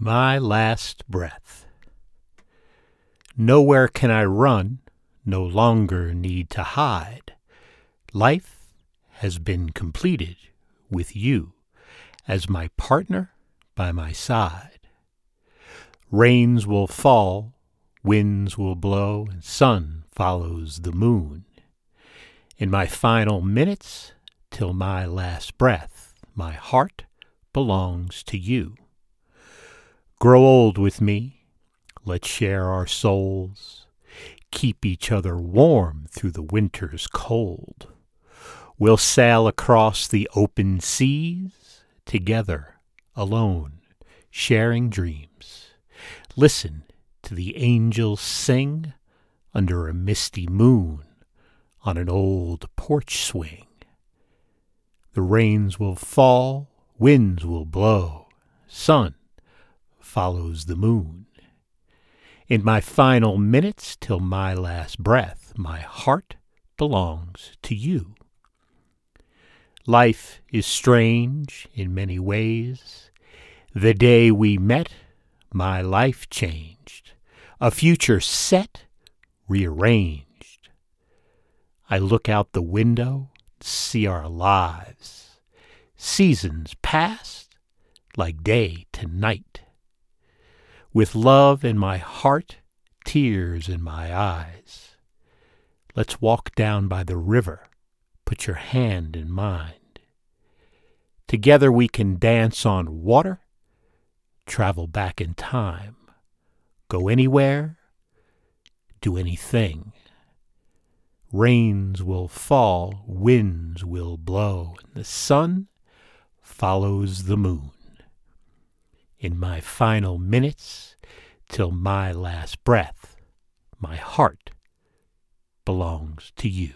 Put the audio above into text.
My last breath. Nowhere can I run, no longer need to hide. Life has been completed with you as my partner by my side. Rains will fall, winds will blow, and sun follows the moon. In my final minutes, till my last breath, my heart belongs to you. Grow old with me. Let's share our souls. Keep each other warm through the winter's cold. We'll sail across the open seas together, alone, sharing dreams. Listen to the angels sing under a misty moon on an old porch swing. The rains will fall, winds will blow, sun follows the moon. In my final minutes till my last breath, my heart belongs to you. Life is strange in many ways. The day we met, my life changed. A future set, rearranged. I look out the window, see our lives. Seasons past, like day to night with love in my heart, tears in my eyes. Let's walk down by the river, put your hand in mine. Together we can dance on water, travel back in time, go anywhere, do anything. Rains will fall, winds will blow, and the sun follows the moon in my final minutes till my last breath, my heart belongs to you.